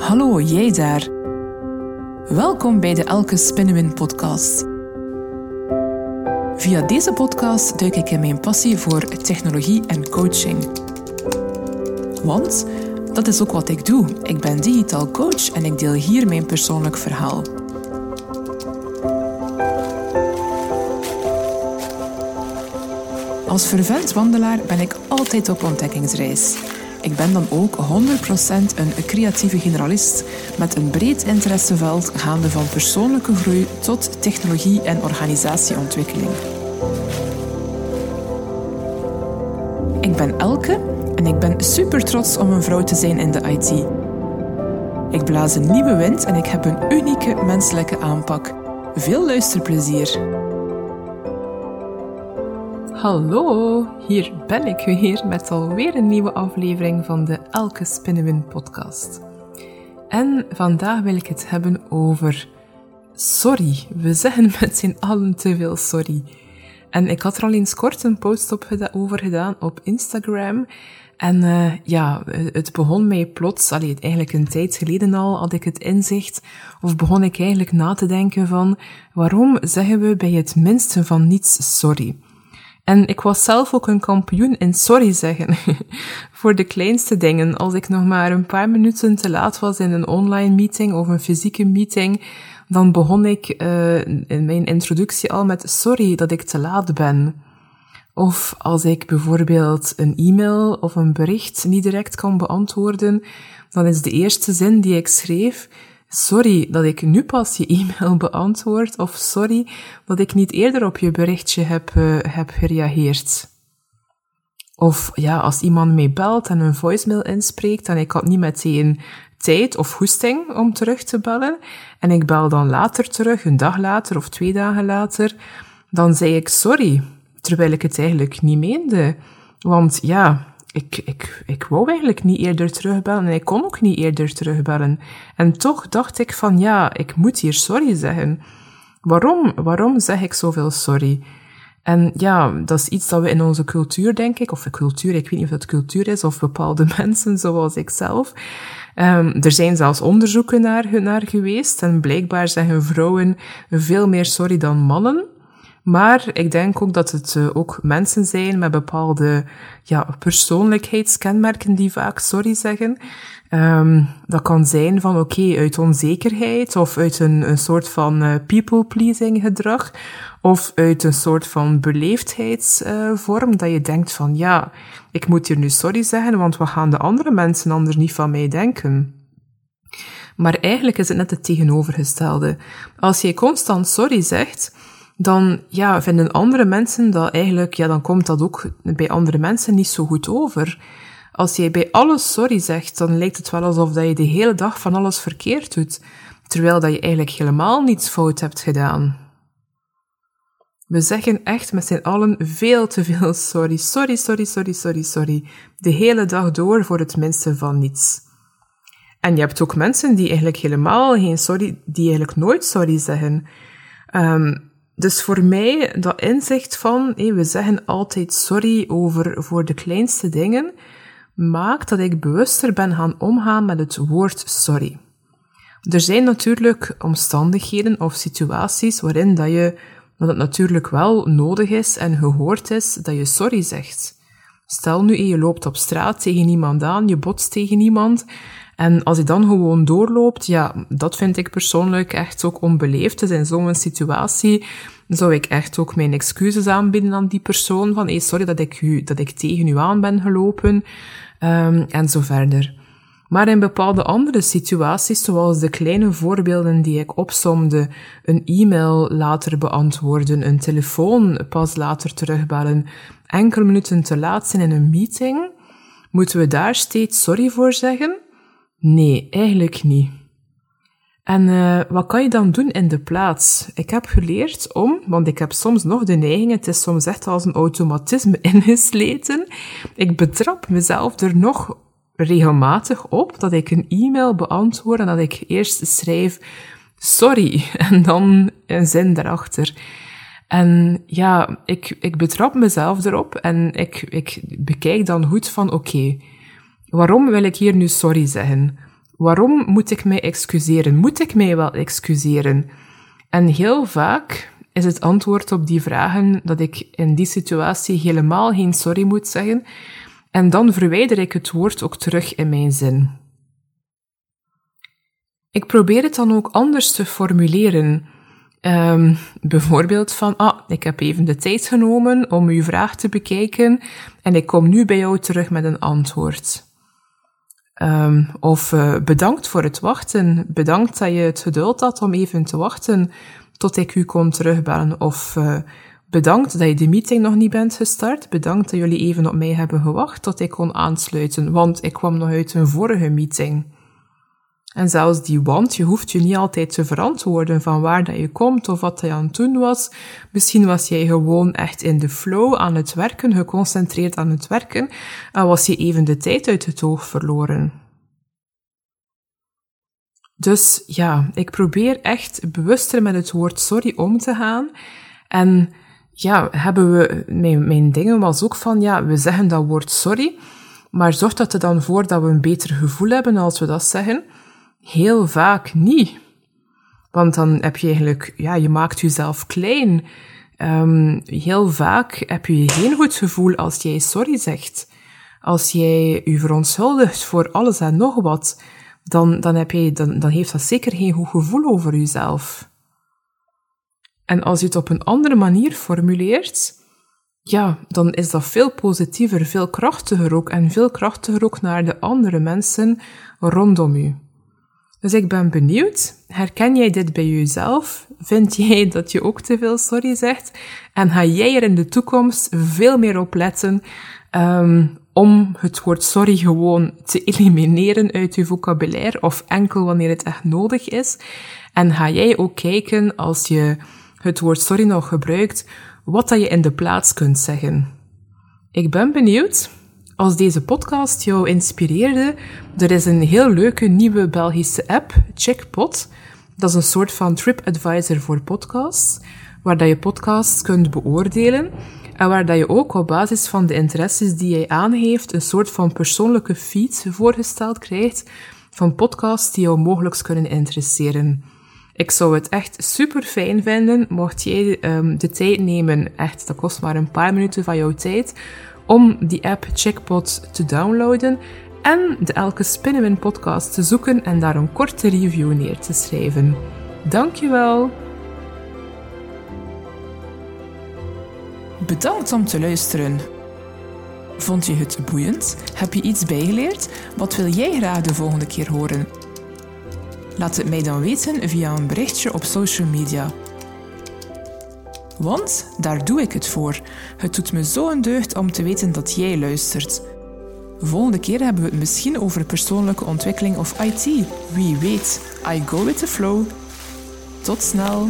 Hallo, jij daar. Welkom bij de Elke Spinnenwin podcast. Via deze podcast duik ik in mijn passie voor technologie en coaching. Want dat is ook wat ik doe. Ik ben digitaal coach en ik deel hier mijn persoonlijk verhaal. Als vervent wandelaar ben ik altijd op ontdekkingsreis. Ik ben dan ook 100% een creatieve generalist met een breed interesseveld gaande van persoonlijke groei tot technologie en organisatieontwikkeling. Ik ben Elke en ik ben super trots om een vrouw te zijn in de IT. Ik blaas een nieuwe wind en ik heb een unieke menselijke aanpak. Veel luisterplezier! Hallo, hier ben ik weer met alweer een nieuwe aflevering van de Elke Spinnenwin podcast. En vandaag wil ik het hebben over sorry. We zeggen met z'n allen te veel sorry. En ik had er al eens kort een post op over gedaan op Instagram. En uh, ja, het begon mij plots, eigenlijk een tijd geleden al, had ik het inzicht, of begon ik eigenlijk na te denken van, waarom zeggen we bij het minste van niets sorry? En ik was zelf ook een kampioen in sorry zeggen. voor de kleinste dingen. Als ik nog maar een paar minuten te laat was in een online meeting of een fysieke meeting, dan begon ik uh, in mijn introductie al met sorry dat ik te laat ben. Of als ik bijvoorbeeld een e-mail of een bericht niet direct kan beantwoorden, dan is de eerste zin die ik schreef, sorry dat ik nu pas je e-mail beantwoord, of sorry dat ik niet eerder op je berichtje heb, uh, heb gereageerd. Of ja, als iemand mij belt en een voicemail inspreekt en ik had niet meteen tijd of hoesting om terug te bellen, en ik bel dan later terug, een dag later of twee dagen later, dan zei ik sorry, terwijl ik het eigenlijk niet meende. Want ja, ik, ik, ik wou eigenlijk niet eerder terugbellen en ik kon ook niet eerder terugbellen. En toch dacht ik van ja, ik moet hier sorry zeggen. Waarom? Waarom zeg ik zoveel sorry? En ja, dat is iets dat we in onze cultuur, denk ik, of de cultuur, ik weet niet of het cultuur is, of bepaalde mensen zoals ik zelf. Um, er zijn zelfs onderzoeken naar, naar geweest en blijkbaar zeggen vrouwen veel meer sorry dan mannen. Maar ik denk ook dat het uh, ook mensen zijn met bepaalde ja, persoonlijkheidskenmerken die vaak sorry zeggen. Um, dat kan zijn van oké, uit onzekerheid of uit een, een soort van uh, people-pleasing gedrag of uit een soort van beleefdheidsvorm uh, dat je denkt van ja, ik moet hier nu sorry zeggen, want wat gaan de andere mensen anders niet van mij denken? Maar eigenlijk is het net het tegenovergestelde. Als je constant sorry zegt, dan ja, vinden andere mensen dat eigenlijk, ja, dan komt dat ook bij andere mensen niet zo goed over. Als jij bij alles sorry zegt, dan lijkt het wel alsof dat je de hele dag van alles verkeerd doet, terwijl dat je eigenlijk helemaal niets fout hebt gedaan. We zeggen echt met z'n allen veel te veel sorry, sorry, sorry, sorry, sorry, sorry, de hele dag door voor het minste van niets. En je hebt ook mensen die eigenlijk helemaal geen sorry, die eigenlijk nooit sorry zeggen. Um, dus voor mij, dat inzicht van, we zeggen altijd sorry over voor de kleinste dingen, maakt dat ik bewuster ben gaan omgaan met het woord sorry. Er zijn natuurlijk omstandigheden of situaties waarin dat je, dat het natuurlijk wel nodig is en gehoord is dat je sorry zegt. Stel nu, je loopt op straat tegen iemand aan, je botst tegen iemand, en als je dan gewoon doorloopt, ja, dat vind ik persoonlijk echt ook onbeleefd. Dus in zo'n situatie zou ik echt ook mijn excuses aanbieden aan die persoon. Van, hey, sorry dat ik, u, dat ik tegen u aan ben gelopen. Um, en zo verder. Maar in bepaalde andere situaties, zoals de kleine voorbeelden die ik opsomde, een e-mail later beantwoorden, een telefoon pas later terugbellen, enkele minuten te laat zijn in een meeting, moeten we daar steeds sorry voor zeggen? Nee, eigenlijk niet. En uh, wat kan je dan doen in de plaats? Ik heb geleerd om, want ik heb soms nog de neiging, het is soms echt als een automatisme ingesleten. Ik betrap mezelf er nog regelmatig op dat ik een e-mail beantwoord en dat ik eerst schrijf sorry en dan een zin daarachter. En ja, ik, ik betrap mezelf erop en ik, ik bekijk dan goed van oké, waarom wil ik hier nu sorry zeggen? waarom moet ik mij excuseren? Moet ik mij wel excuseren? En heel vaak is het antwoord op die vragen dat ik in die situatie helemaal geen sorry moet zeggen. En dan verwijder ik het woord ook terug in mijn zin. Ik probeer het dan ook anders te formuleren. Um, bijvoorbeeld van, ah, ik heb even de tijd genomen om uw vraag te bekijken en ik kom nu bij jou terug met een antwoord. Um, of uh, bedankt voor het wachten. Bedankt dat je het geduld had om even te wachten tot ik u kon terugbellen. Of uh, bedankt dat je de meeting nog niet bent gestart. Bedankt dat jullie even op mij hebben gewacht tot ik kon aansluiten, want ik kwam nog uit een vorige meeting. En zelfs die want, je hoeft je niet altijd te verantwoorden van waar dat je komt of wat je aan het doen was. Misschien was jij gewoon echt in de flow aan het werken, geconcentreerd aan het werken, en was je even de tijd uit het oog verloren. Dus ja, ik probeer echt bewuster met het woord sorry om te gaan. En ja, hebben we, mijn, mijn dingen was ook van, ja, we zeggen dat woord sorry, maar zorgt dat er dan voor dat we een beter gevoel hebben als we dat zeggen? Heel vaak niet. Want dan heb je eigenlijk, ja, je maakt jezelf klein. Um, heel vaak heb je geen goed gevoel als jij sorry zegt. Als jij je verontschuldigt voor alles en nog wat, dan, dan, heb je, dan, dan heeft dat zeker geen goed gevoel over jezelf. En als je het op een andere manier formuleert, ja, dan is dat veel positiever, veel krachtiger ook en veel krachtiger ook naar de andere mensen rondom u. Dus ik ben benieuwd, herken jij dit bij jezelf? Vind jij dat je ook te veel sorry zegt? En ga jij er in de toekomst veel meer op letten um, om het woord sorry gewoon te elimineren uit je vocabulaire of enkel wanneer het echt nodig is? En ga jij ook kijken als je het woord sorry nog gebruikt, wat dat je in de plaats kunt zeggen? Ik ben benieuwd. Als deze podcast jou inspireerde, er is een heel leuke nieuwe Belgische app, Checkpot. Dat is een soort van TripAdvisor voor podcasts, waar dat je podcasts kunt beoordelen en waar dat je ook op basis van de interesses die jij aangeeft een soort van persoonlijke feed voorgesteld krijgt van podcasts die jou mogelijk kunnen interesseren. Ik zou het echt super fijn vinden mocht jij um, de tijd nemen, echt, dat kost maar een paar minuten van jouw tijd, om die app Checkpot te downloaden en de Elke Spinnenwin podcast te zoeken en daar een korte review neer te schrijven. Dankjewel! Bedankt om te luisteren. Vond je het boeiend? Heb je iets bijgeleerd? Wat wil jij graag de volgende keer horen? Laat het mij dan weten via een berichtje op social media. Want daar doe ik het voor. Het doet me zo een deugd om te weten dat jij luistert. Volgende keer hebben we het misschien over persoonlijke ontwikkeling of IT. Wie weet, I go with the flow. Tot snel!